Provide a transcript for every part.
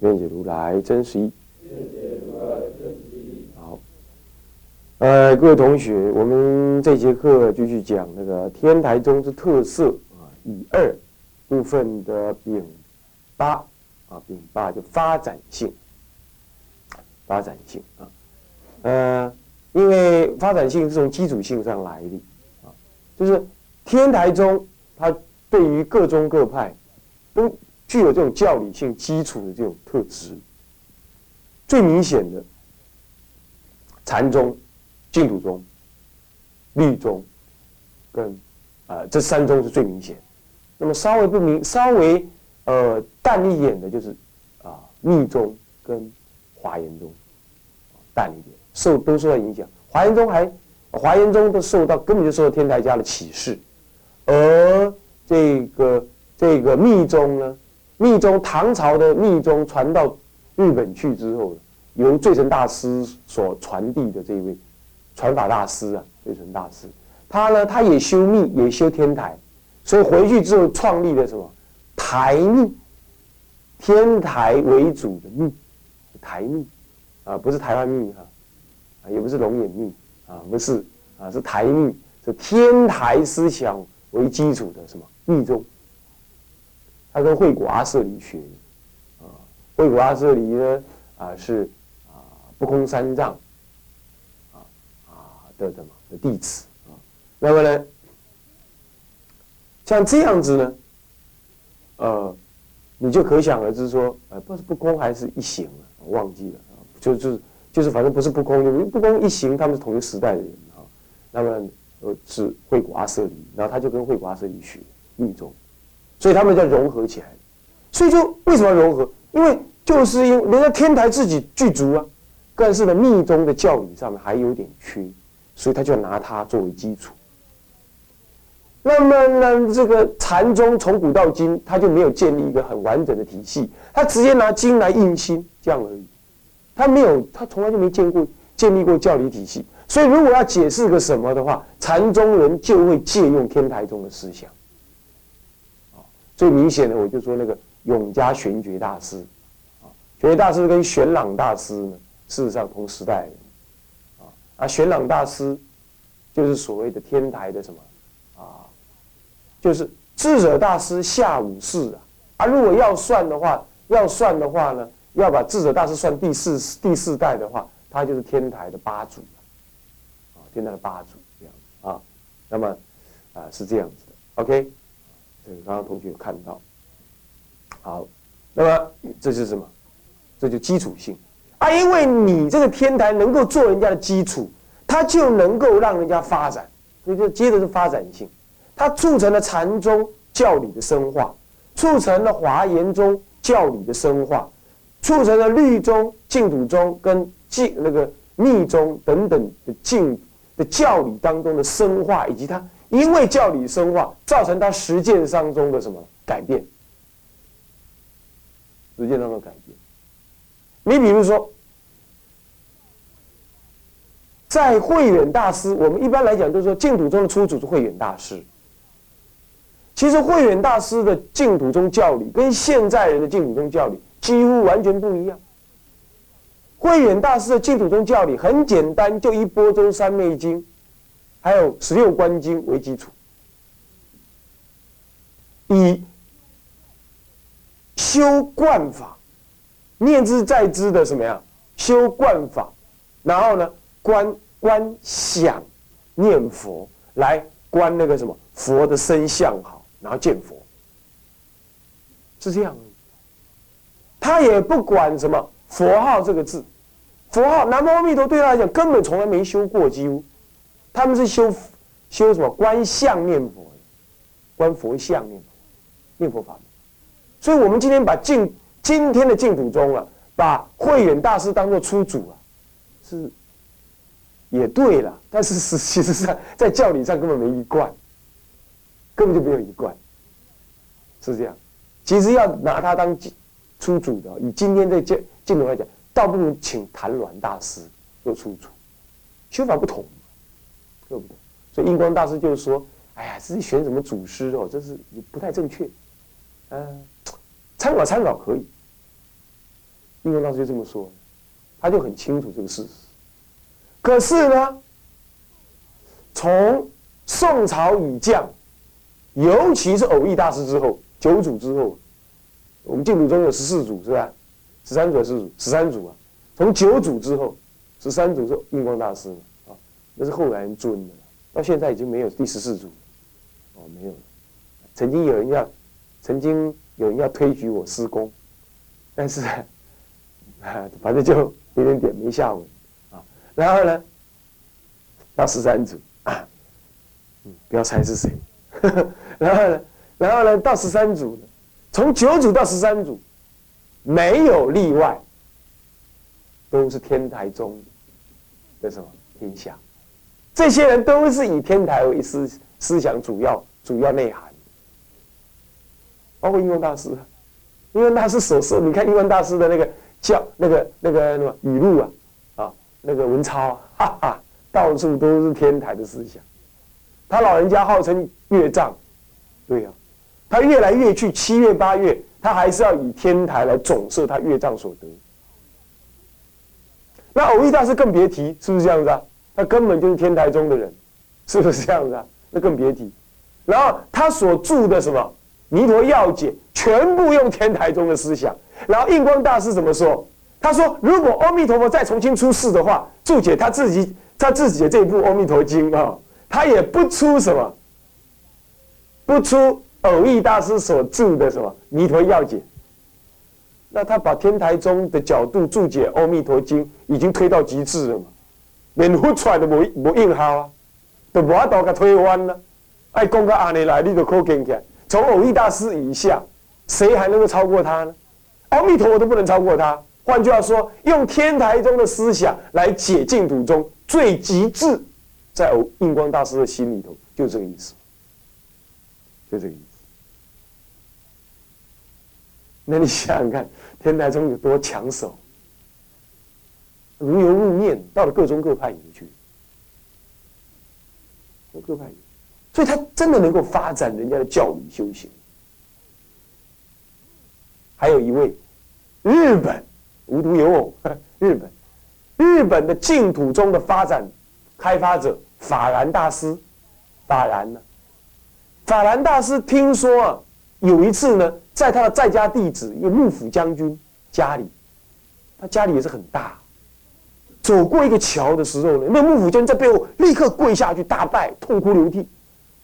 愿解如来真实义。好，呃，各位同学，我们这节课继续讲那个天台宗之特色啊，以二部分的丙八啊，丙八就发展性，发展性啊，呃，因为发展性是从基础性上来的啊，就是天台宗它。对于各宗各派，都具有这种教理性基础的这种特质。最明显的，禅宗、净土宗、律宗，跟啊这三宗是最明显。那么稍微不明、稍微呃淡一点的，就是啊密宗跟华严宗，淡一点，受都受到影响。华严宗还华严宗都受到根本就受到天台家的启示，而。这个这个密宗呢，密宗唐朝的密宗传到日本去之后，由最澄大师所传递的这一位传法大师啊，最澄大师，他呢，他也修密，也修天台，所以回去之后创立了什么台密，天台为主的密，台密啊，不是台湾密哈，啊，也不是龙眼密啊，不是啊，是台密，是天台思想为基础的什么？密宗，他跟慧果阿舍离学，啊，慧果阿舍离呢，啊是啊不空三藏，啊啊的的嘛的弟子啊，那么呢，像这样子呢，呃，你就可想而知说，呃，不是不空还是一行啊，忘记了，就就是就是反正不是不空，因为不空一行他们是同一时代的人啊，那么呃是慧果阿舍离，然后他就跟慧果阿舍离学。密宗，所以他们叫融合起来，所以就为什么要融合？因为就是因为人家天台自己具足啊，但是呢密宗的教理上面还有点缺，所以他就拿它作为基础。那么呢，这个禅宗从古到今，他就没有建立一个很完整的体系，他直接拿经来印心这样而已，他没有，他从来就没见过建立过教理体系。所以如果要解释个什么的话，禅宗人就会借用天台宗的思想。最明显的，我就说那个永嘉玄觉大师，啊，玄觉大师跟玄朗大师呢，事实上同时代，啊，玄朗大师就是所谓的天台的什么，啊，就是智者大师下五世啊，啊，如果要算的话，要算的话呢，要把智者大师算第四第四代的话，他就是天台的八祖，啊，天台的八祖这样。啊，那么啊是这样子的，OK。刚刚同学有看到，好，那么这是什么？这就基础性啊！因为你这个天台能够做人家的基础，它就能够让人家发展，所以就接着是发展性。它促成了禅宗教理的深化，促成了华严宗教理的深化，促成了律宗、净土宗跟净那个密宗等等的净的教理当中的深化，以及它。因为教理深化，造成他实践当中的什么改变？实践当中改变。你比如说，在慧远大师，我们一般来讲都说净土中的初祖是慧远大师。其实慧远大师的净土宗教理跟现在人的净土宗教理几乎完全不一样。慧远大师的净土宗教理很简单，就一波中三昧经。还有十六观经为基础，以修观法，念之在之的什么呀？修观法，然后呢，观观想念佛，来观那个什么佛的身相好，然后见佛，是这样。他也不管什么佛号这个字，佛号南无阿弥陀对他来讲根本从来没修过，几乎。他们是修修什么观相念佛，观佛相念佛，念佛法门。所以，我们今天把净今天的净土宗啊，把慧远大师当做初祖啊，是也对了，但是是其实上在教理上根本没一贯，根本就没有一贯，是这样。其实要拿他当初祖的，以今天的净净土来讲，倒不如请谭鸾大师做初祖，修法不同，对不对？所以印光大师就是说。哎呀，自己选什么祖师哦，这是也不太正确。嗯，参考参考可以。印光大师就这么说，他就很清楚这个事实。可是呢，从宋朝以降，尤其是偶益大师之后，九祖之后，我们净土中有十四祖是吧？十三祖是祖，十三祖啊。从九祖之后，十三祖是印光大师，那是后来人尊的，到现在已经没有第十四组。哦，没有了。曾经有人要，曾经有人要推举我施工，但是 啊，反正就有点点没下文啊。然后呢，到十三组啊，嗯，不要猜是谁。然后呢，然后呢，到十三组，从九组到十三组，没有例外，都是天台宗的什么天下，这些人都是以天台为思思想主要。主要内涵，包括英文大师，英文大师所说，你看英文大师的那个教那个那个什么语录啊，啊，那个文钞啊，哈哈，到处都是天台的思想。他老人家号称月藏，对呀，他越来越去七月八月，他还是要以天台来总摄他月藏所得。那偶益大师更别提，是不是这样子啊？他根本就是天台中的人，是不是这样子啊？那更别提。然后他所著的什么《弥陀要解》，全部用天台宗的思想。然后印光大师怎么说？他说：“如果阿弥陀佛再重新出世的话，注解他自己他自己的这部《阿弥陀经》啊，他也不出什么，不出偶益大师所著的什么《弥陀要解》。那他把天台宗的角度注解《阿弥陀经》已经推到极致了嘛？连呼出来都没没印好啊，都无法度给推翻了。”爱公个安尼来，你就可见起来。从偶益大师以下，谁还能够超过他呢？阿弥陀佛都不能超过他。换句话说，用天台宗的思想来解净土中最极致，在偶印光大师的心里头，就这个意思，就这个意思。那你想想看，天台宗有多抢手，如油入面，到了各宗各派里面去，各派。所以，他真的能够发展人家的教育修行。还有一位，日本无独有偶，日本日本的净土宗的发展开发者法然大师，法然呢？法然大师听说啊，有一次呢，在他的在家弟子一个幕府将军家里，他家里也是很大，走过一个桥的时候呢，那幕府将在背后立刻跪下去大拜，痛哭流涕。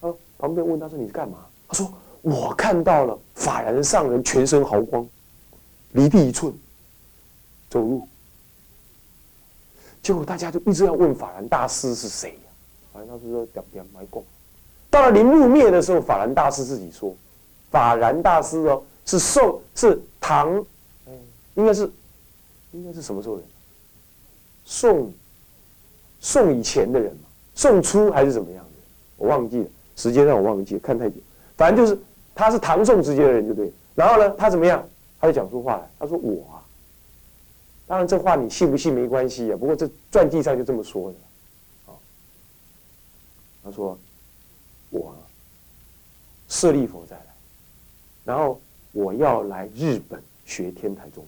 啊旁边问他说：“你是干嘛？”他说：“我看到了法然上人全身毫光，离地一寸，走路。”结果大家就一直要问法然大师是谁呀？法然大师说：“点点埋供。”到了临入灭的时候，法然大师自己说：“法然大师哦，是宋是唐，应该是应该是什么时候人？宋宋以前的人嘛，宋初还是怎么样的？我忘记了。”时间让我忘记了看太久，反正就是他是唐宋之间的人就对。然后呢，他怎么样？他就讲出话来。他说：“我啊，当然这话你信不信没关系啊。不过这传记上就这么说的。”啊，他说：“我舍利佛再来，然后我要来日本学天台宗。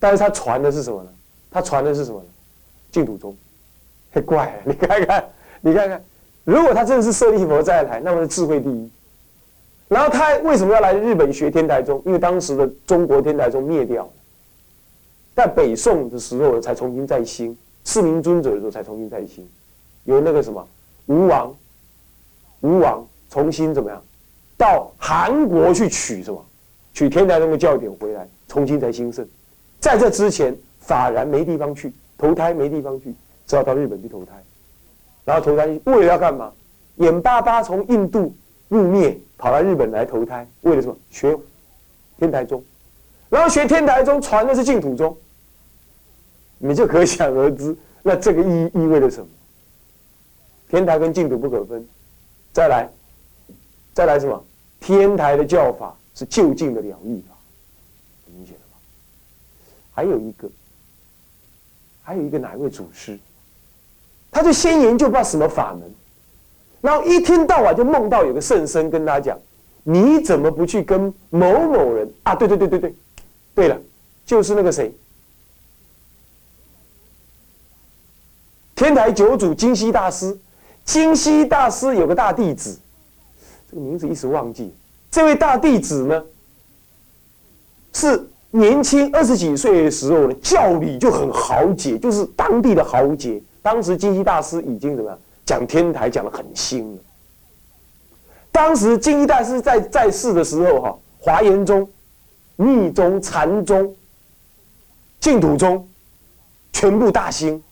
但是他传的是什么呢？他传的是什么？净土宗。太怪了，你看看，你看看。”如果他真的是舍利佛再来，那么是智慧第一。然后他为什么要来日本学天台宗？因为当时的中国天台宗灭掉了，在北宋的时候才重新再兴，四明尊者的时候才重新再兴，有那个什么吴王，吴王重新怎么样，到韩国去取什么，取天台宗的教典回来，重新才兴盛。在这之前，法然没地方去投胎，没地方去，只好到日本去投胎。然后投胎为了要干嘛？眼巴巴从印度入灭，跑到日本来投胎，为了什么？学天台宗，然后学天台宗传的是净土宗，你就可想而知，那这个意意味着什么？天台跟净土不可分。再来，再来什么？天台的教法是就近的了义法，很明显的吧？还有一个，还有一个哪一位祖师？他就先研究不知道什么法门，然后一天到晚就梦到有个圣僧跟他讲：“你怎么不去跟某某人啊？”对对对对对。对了，就是那个谁，天台九祖金溪大师。金溪大师有个大弟子，这个名字一时忘记。这位大弟子呢，是年轻二十几岁的时候呢，教理就很豪杰，就是当地的豪杰。当时金溪大师已经怎么样讲天台讲的很新了。当时金溪大师在在世的时候，哈，华严宗。密宗、禅宗、净土宗，全部大兴，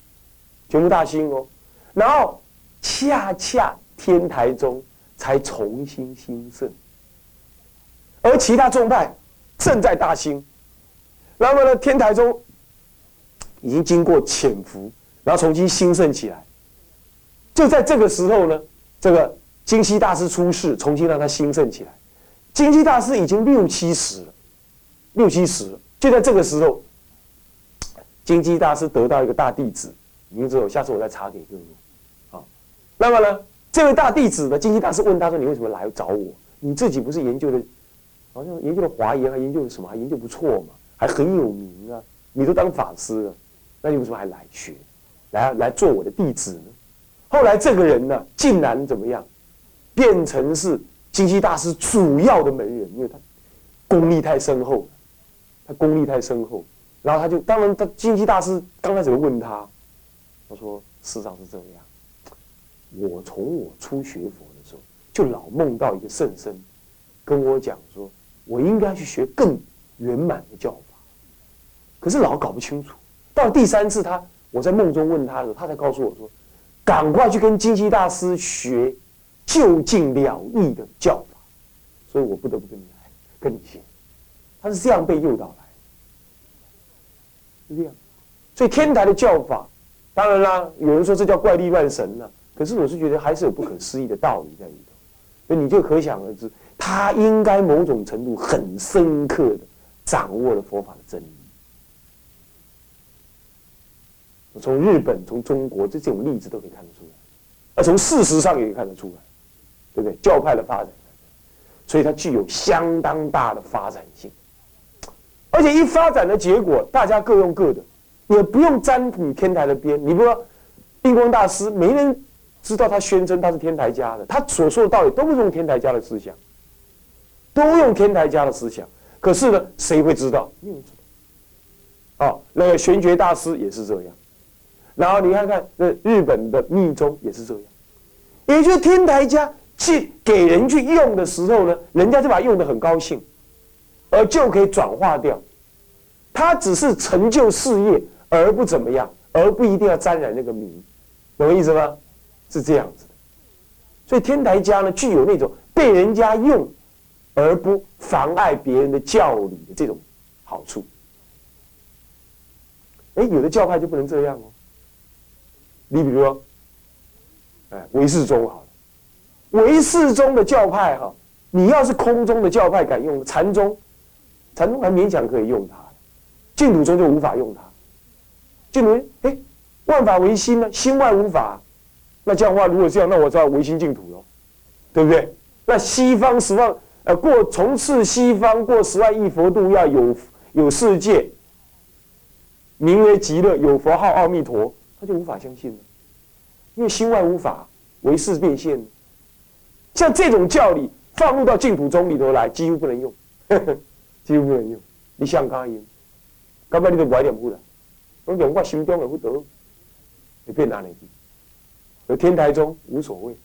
全部大兴哦。然后恰恰天台宗才重新兴盛，而其他宗派正在大兴。那么呢，天台宗已经经过潜伏，然后重新兴盛起来。就在这个时候呢，这个金溪大师出世，重新让他兴盛起来。金溪大师已经六七十了。六七十，就在这个时候，金鸡大师得到一个大弟子，名字我，下次我再查给各位。好，那么呢，这位大弟子呢，金鸡大师问他说：“你为什么来找我？你自己不是研究的，好像研究了华严，还研究了什么？还研究不错嘛，还很有名啊！你都当法师了，那你为什么还来学，来来做我的弟子呢？”后来这个人呢，竟然怎么样，变成是金鸡大师主要的门人，因为他功力太深厚。他功力太深厚，然后他就当然，他金鸡大师刚开始问他，他说：“事实上是这样，我从我初学佛的时候，就老梦到一个圣僧，跟我讲说，我应该去学更圆满的教，可是老搞不清楚。到第三次，他我在梦中问他的时候，他才告诉我说，赶快去跟金鸡大师学就近了义的教法。所以我不得不跟你来，跟你学。”他是这样被诱导来的，是这样。所以天台的教法，当然啦，有人说这叫怪力乱神了。可是我是觉得还是有不可思议的道理在里头。那你就可想而知，他应该某种程度很深刻的掌握了佛法的真理。从日本、从中国这这种例子都可以看得出来，而从事实上也可以看得出来，对不对？教派的发展，所以它具有相当大的发展性。而且一发展的结果，大家各用各的，也不用沾你天台的边。你比如说，印光大师没人知道他宣称他是天台家的，他所说的道理都是用天台家的思想，都用天台家的思想。可是呢，谁会知道？没有人知道。哦，那个玄觉大师也是这样。然后你看看那日本的密宗也是这样，也就天台家去给人去用的时候呢，人家就把用的很高兴。而就可以转化掉，他只是成就事业，而不怎么样，而不一定要沾染那个名，懂意思吗？是这样子的。所以天台家呢，具有那种被人家用，而不妨碍别人的教理的这种好处。哎，有的教派就不能这样哦。你比如说，哎，唯识宗好了，唯识宗的教派哈，你要是空中的教派敢用禅宗。禅宗还勉强可以用它，净土宗就无法用它。净土哎，万法唯心呢，心外无法。那这样的话，如果这样，那我知道唯心净土喽，对不对？那西方十万呃过从事西方过十万亿佛度要有有世界，名为极乐，有佛号阿弥陀，他就无法相信了，因为心外无法，唯识变现。像这种教理放入到净土宗里头来，几乎不能用。几乎不能用，你想干用，根本你就歪念不了。我用我心中的福德，你变哪里去？有天台宗无所谓，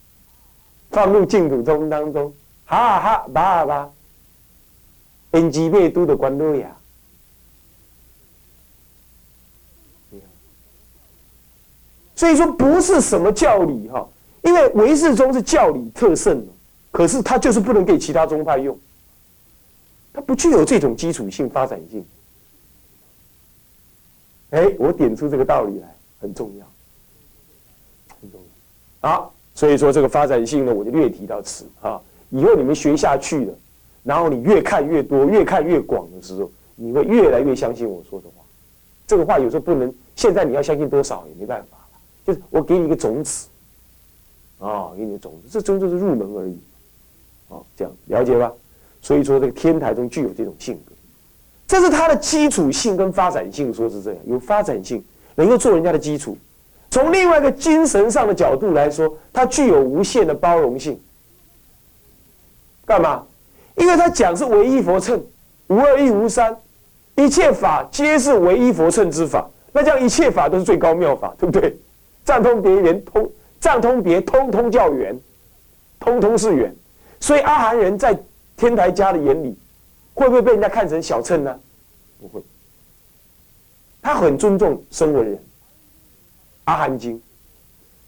放入净土宗当中，哈哈吧吧，因机灭都的关乐呀。所以说不是什么教理哈，因为唯识宗是教理特盛可是他就是不能给其他宗派用。它不具有这种基础性发展性。哎，我点出这个道理来很重要，很重要。好，所以说这个发展性呢，我就略提到此啊。以后你们学下去了，然后你越看越多，越看越广的时候，你会越来越相信我说的话。这个话有时候不能，现在你要相信多少也没办法。我给你一个种子，啊，给你种子，这终究是入门而已。哦，这样了解吧？所以说这个天台中具有这种性格。这是它的基础性跟发展性，说是这样，有发展性，能够做人家的基础。从另外一个精神上的角度来说，它具有无限的包容性。干嘛？因为他讲是唯一佛乘，无二亦无三，一切法皆是唯一佛乘之法。那这样一切法都是最高妙法，对不对？藏通别圆通，藏通别通通叫圆，通通是圆。所以阿含人在天台家的眼里。会不会被人家看成小乘呢？不会，他很尊重声闻人。阿含经、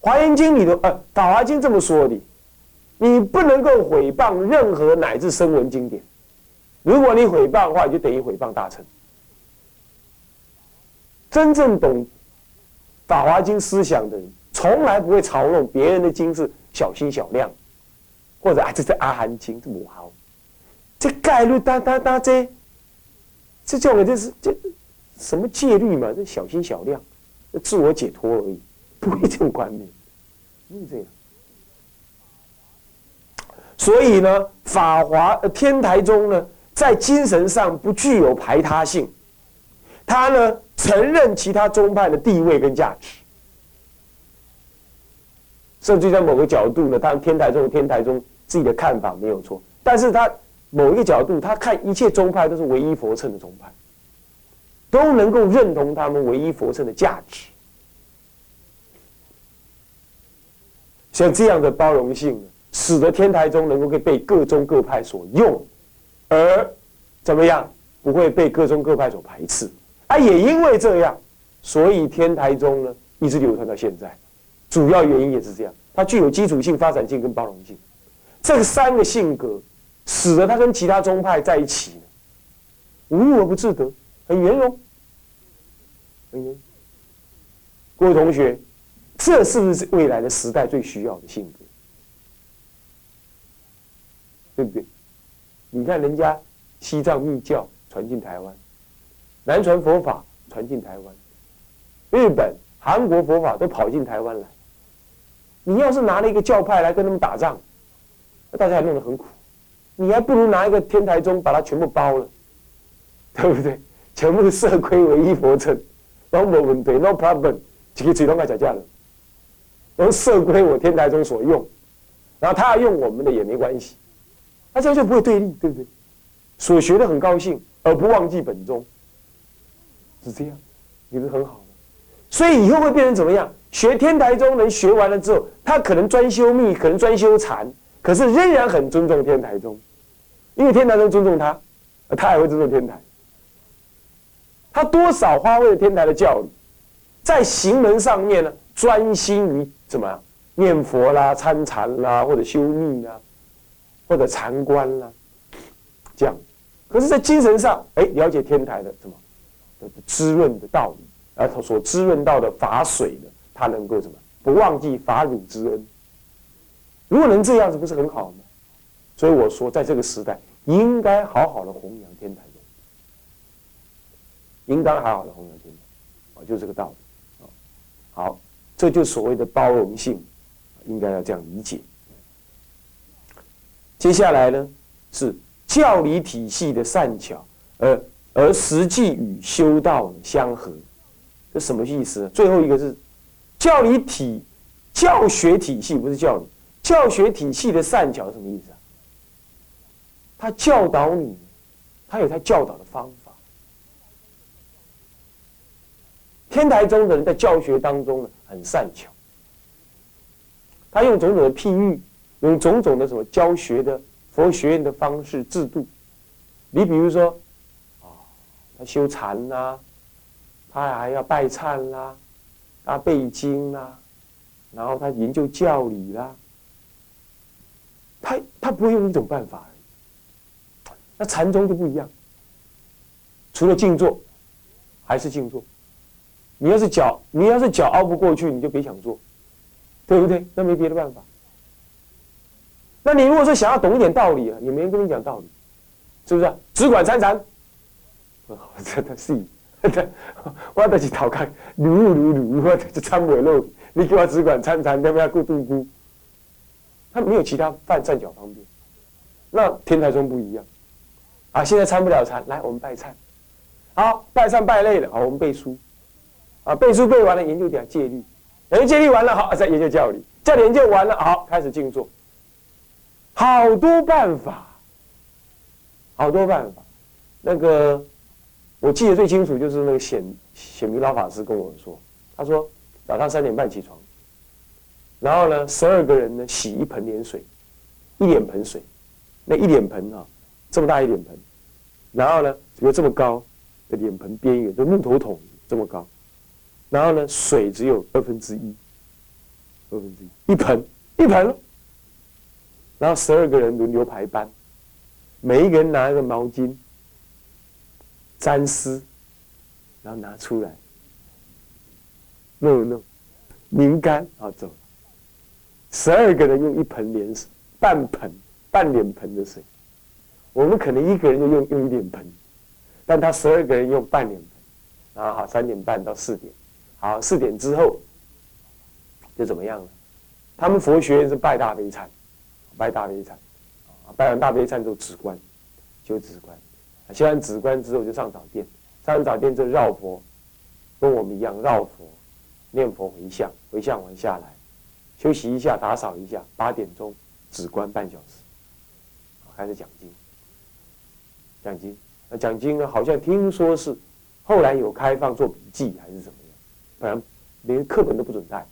华严经里头，呃，法华经这么说的：你不能够毁谤任何乃至声闻经典。如果你毁谤的话，就等于毁谤大乘。真正懂法华经思想的人，从来不会嘲弄别人的经是小心小量，或者啊，这是阿含经这么好。这概率哒哒哒，这这叫我这是这什么戒律嘛？这小心小量，自我解脱而已，不会这种观念，不会这样。所以呢，法华天台宗呢，在精神上不具有排他性，他呢承认其他宗派的地位跟价值，甚至在某个角度呢，当天台宗天台宗自己的看法没有错，但是他。某一个角度，他看一切宗派都是唯一佛乘的宗派，都能够认同他们唯一佛乘的价值。像这样的包容性，使得天台宗能够被各宗各派所用，而怎么样不会被各宗各派所排斥？啊，也因为这样，所以天台宗呢一直流传到现在。主要原因也是这样，它具有基础性、发展性跟包容性，这三个性格。使得他跟其他宗派在一起，无恶而不自得，很圆融，很圆。各位同学，这是不是未来的时代最需要的性格？对不对？你看人家西藏密教传进台湾，南传佛法传进台湾，日本、韩国佛法都跑进台湾来。你要是拿了一个教派来跟他们打仗，那大家还弄得很苦。你还不如拿一个天台宗把它全部包了，对不对？全部色亏为一佛乘，然后没问题，no problem，几个嘴都爱讲价了。然后色归我天台宗所用，然后他要用我们的也没关系，那这样就不会对立，对不对？所学的很高兴，而不忘记本宗，是这样，你是很好的。所以以后会变成怎么样？学天台宗能学完了之后，他可能专修密，可能专修禅，可是仍然很尊重天台宗。因为天台宗尊重他，他也会尊重天台。他多少发挥了天台的教育，在行门上面呢，专心于怎么念佛啦、参禅啦，或者修密啦，或者禅观啦，这样。可是，在精神上，哎，了解天台的什么滋润的道理，而他所滋润到的法水呢，他能够什么不忘记法乳之恩。如果能这样子，不是很好吗？所以我说，在这个时代，应该好好的弘扬天台宗，应该好好的弘扬天台，啊，就这个道理，好，这就所谓的包容性，应该要这样理解。接下来呢，是教理体系的善巧，呃而实际与修道相合，这什么意思？最后一个是教理体教学体系，不是教理教学体系的善巧，什么意思啊？他教导你，他有他教导的方法。天台宗的人在教学当中呢，很善巧。他用种种的譬喻，用种种的什么教学的佛学院的方式制度。你比如说，修禅啦，他还要拜忏啦，他背经啦，然后他研究教理啦，他他不会用一种办法。那禅宗就不一样，除了静坐，还是静坐。你要是脚，你要是脚凹不过去，你就别想做，对不对？那没别的办法。那你如果说想要懂一点道理啊，也没人跟你讲道理，是不是？只管参禅，真的是，我得去逃开，噜噜噜，我就参不了。你给我只管参禅，要不要过度孤？他没有其他饭站脚方便。那天台宗不一样，啊，现在参不了禅，来我们拜忏，好，拜忏拜累了，好，我们背书，啊，背书背完了，研究点戒律，研究戒律完了，好，再研究教理，教理研究完了，好，开始静坐，好多办法，好多办法，那个我记得最清楚就是那个显显明老法师跟我说，他说早上三点半起床，然后呢，十二个人呢洗一盆脸水，一脸盆水。那一脸盆啊，这么大一脸盆，然后呢，有这么高的脸盆边缘，就木头桶这么高，然后呢，水只有二分之一，二分之一，一盆一盆，然后十二个人轮流排班，每一个人拿一个毛巾沾湿，然后拿出来弄一弄，拧干，好走。十二个人用一盆脸水，半盆。半脸盆的水，我们可能一个人就用用一脸盆，但他十二个人用半脸盆，然后好三点半到四点，好四点之后就怎么样了？他们佛学院是拜大悲忏，拜大悲忏，拜完大悲忏之后止观，就止观，修完止观之后就上早殿，上完早殿就绕佛，跟我们一样绕佛，念佛回向，回向完下来，休息一下，打扫一下，八点钟止观半小时。还是讲经，讲经，那讲经呢？好像听说是后来有开放做笔记，还是怎么样？不然连课本都不准带，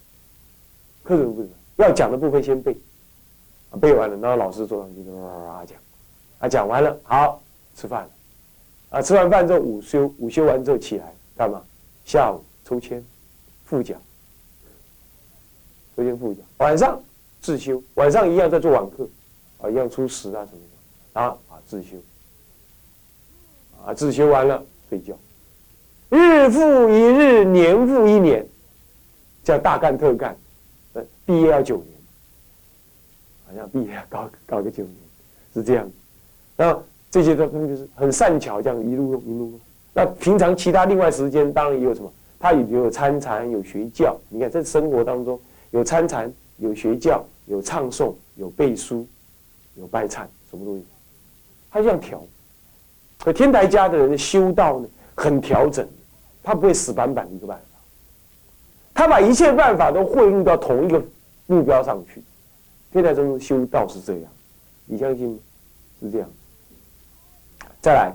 课本不准，要讲的部分先背，背完了，然后老师坐上去哇哇哇讲，啊，讲完了，好，吃饭了，啊，吃完饭之后午休，午休完之后起来干嘛？下午抽签，复讲，抽签复讲，晚上自修，晚上一样在做网课。啊，一样出十啊什么的，啊啊自修，啊自修完了睡觉，日复一日，年复一年，叫大干特干，呃，毕业要九年，好像毕业要搞搞个九年，是这样。那这些都他们就是很善巧，这样一路一路。那平常其他另外时间当然也有什么，他有有参禅，有学教。你看在生活当中有参禅，有学教，有唱诵，有背书。有拜忏，什么东西？他这样调。可天台家的人修道呢，很调整，他不会死板板的一个办法，他把一切办法都汇入到同一个目标上去。天台宗修道是这样，你相信吗？是这样。再来，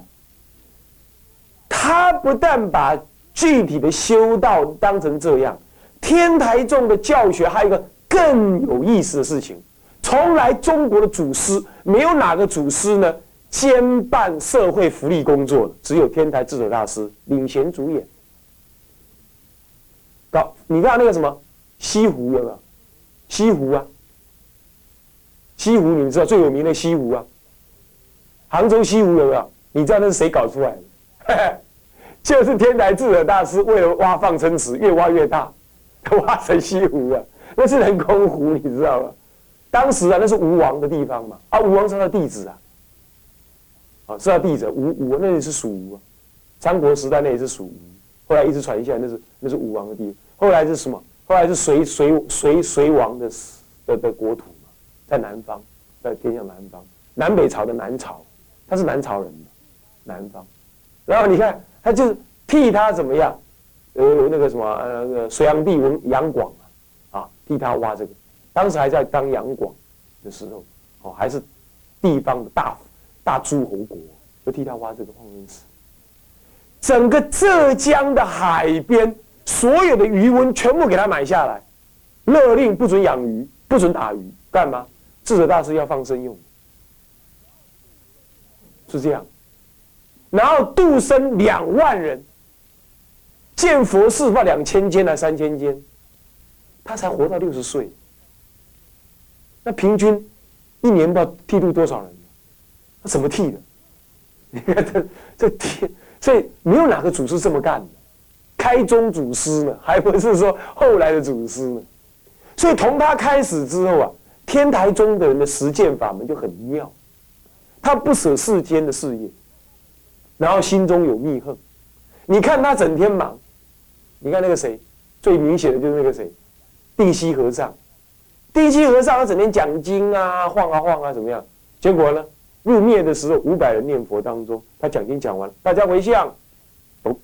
他不但把具体的修道当成这样，天台宗的教学还有一个更有意思的事情。从来中国的祖师没有哪个祖师呢兼办社会福利工作的，只有天台智者大师领衔主演。搞，你看那个什么西湖有没有？西湖啊，西湖你们知道最有名的西湖啊，杭州西湖有没有？你知道那是谁搞出来的？就是天台智者大师为了挖放生池，越挖越大，挖成西湖啊，那是人工湖，你知道吗？当时啊，那是吴王的地方嘛，啊，吴王是他的弟子啊，啊，是他弟子，吴吴那里是属吴啊，三国时代那也是属吴，后来一直传下来，那是那是吴王的地方，后来是什么？后来是隋隋隋隋王的的的国土嘛，在南方，在偏向南方，南北朝的南朝，他是南朝人，南方，然后你看他就替他怎么样，呃，那个什么呃，隋炀帝文杨广啊，啊，替他挖这个。当时还在当杨广的时候，哦，还是地方的大大诸侯国，就替他挖这个矿生池。整个浙江的海边，所有的渔翁全部给他买下来，勒令不准养鱼，不准打鱼，干嘛？智者大师要放生用，是这样。然后度生两万人，建佛寺不两千间还三千间，他才活到六十岁。那平均一年不剃度多少人？他怎么剃的？你 看这这天，所以没有哪个祖师这么干的。开宗祖师呢，还不是说后来的祖师呢？所以从他开始之后啊，天台宗的人的实践法门就很妙。他不舍世间的事业，然后心中有密恨。你看他整天忙，你看那个谁，最明显的就是那个谁，定西和尚。定西和尚他整天讲经啊，晃啊晃啊，怎么样？结果呢，入灭的时候，五百人念佛当中，他讲经讲完了，大家回向，哦，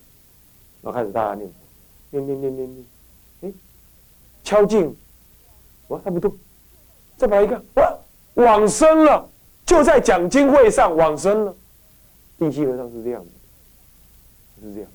然后开始大家念，念念念念念，哎，敲镜，哇，他不动，再跑一个，哇，往生了，就在讲经会上往生了。定西和尚是这样的，是这样。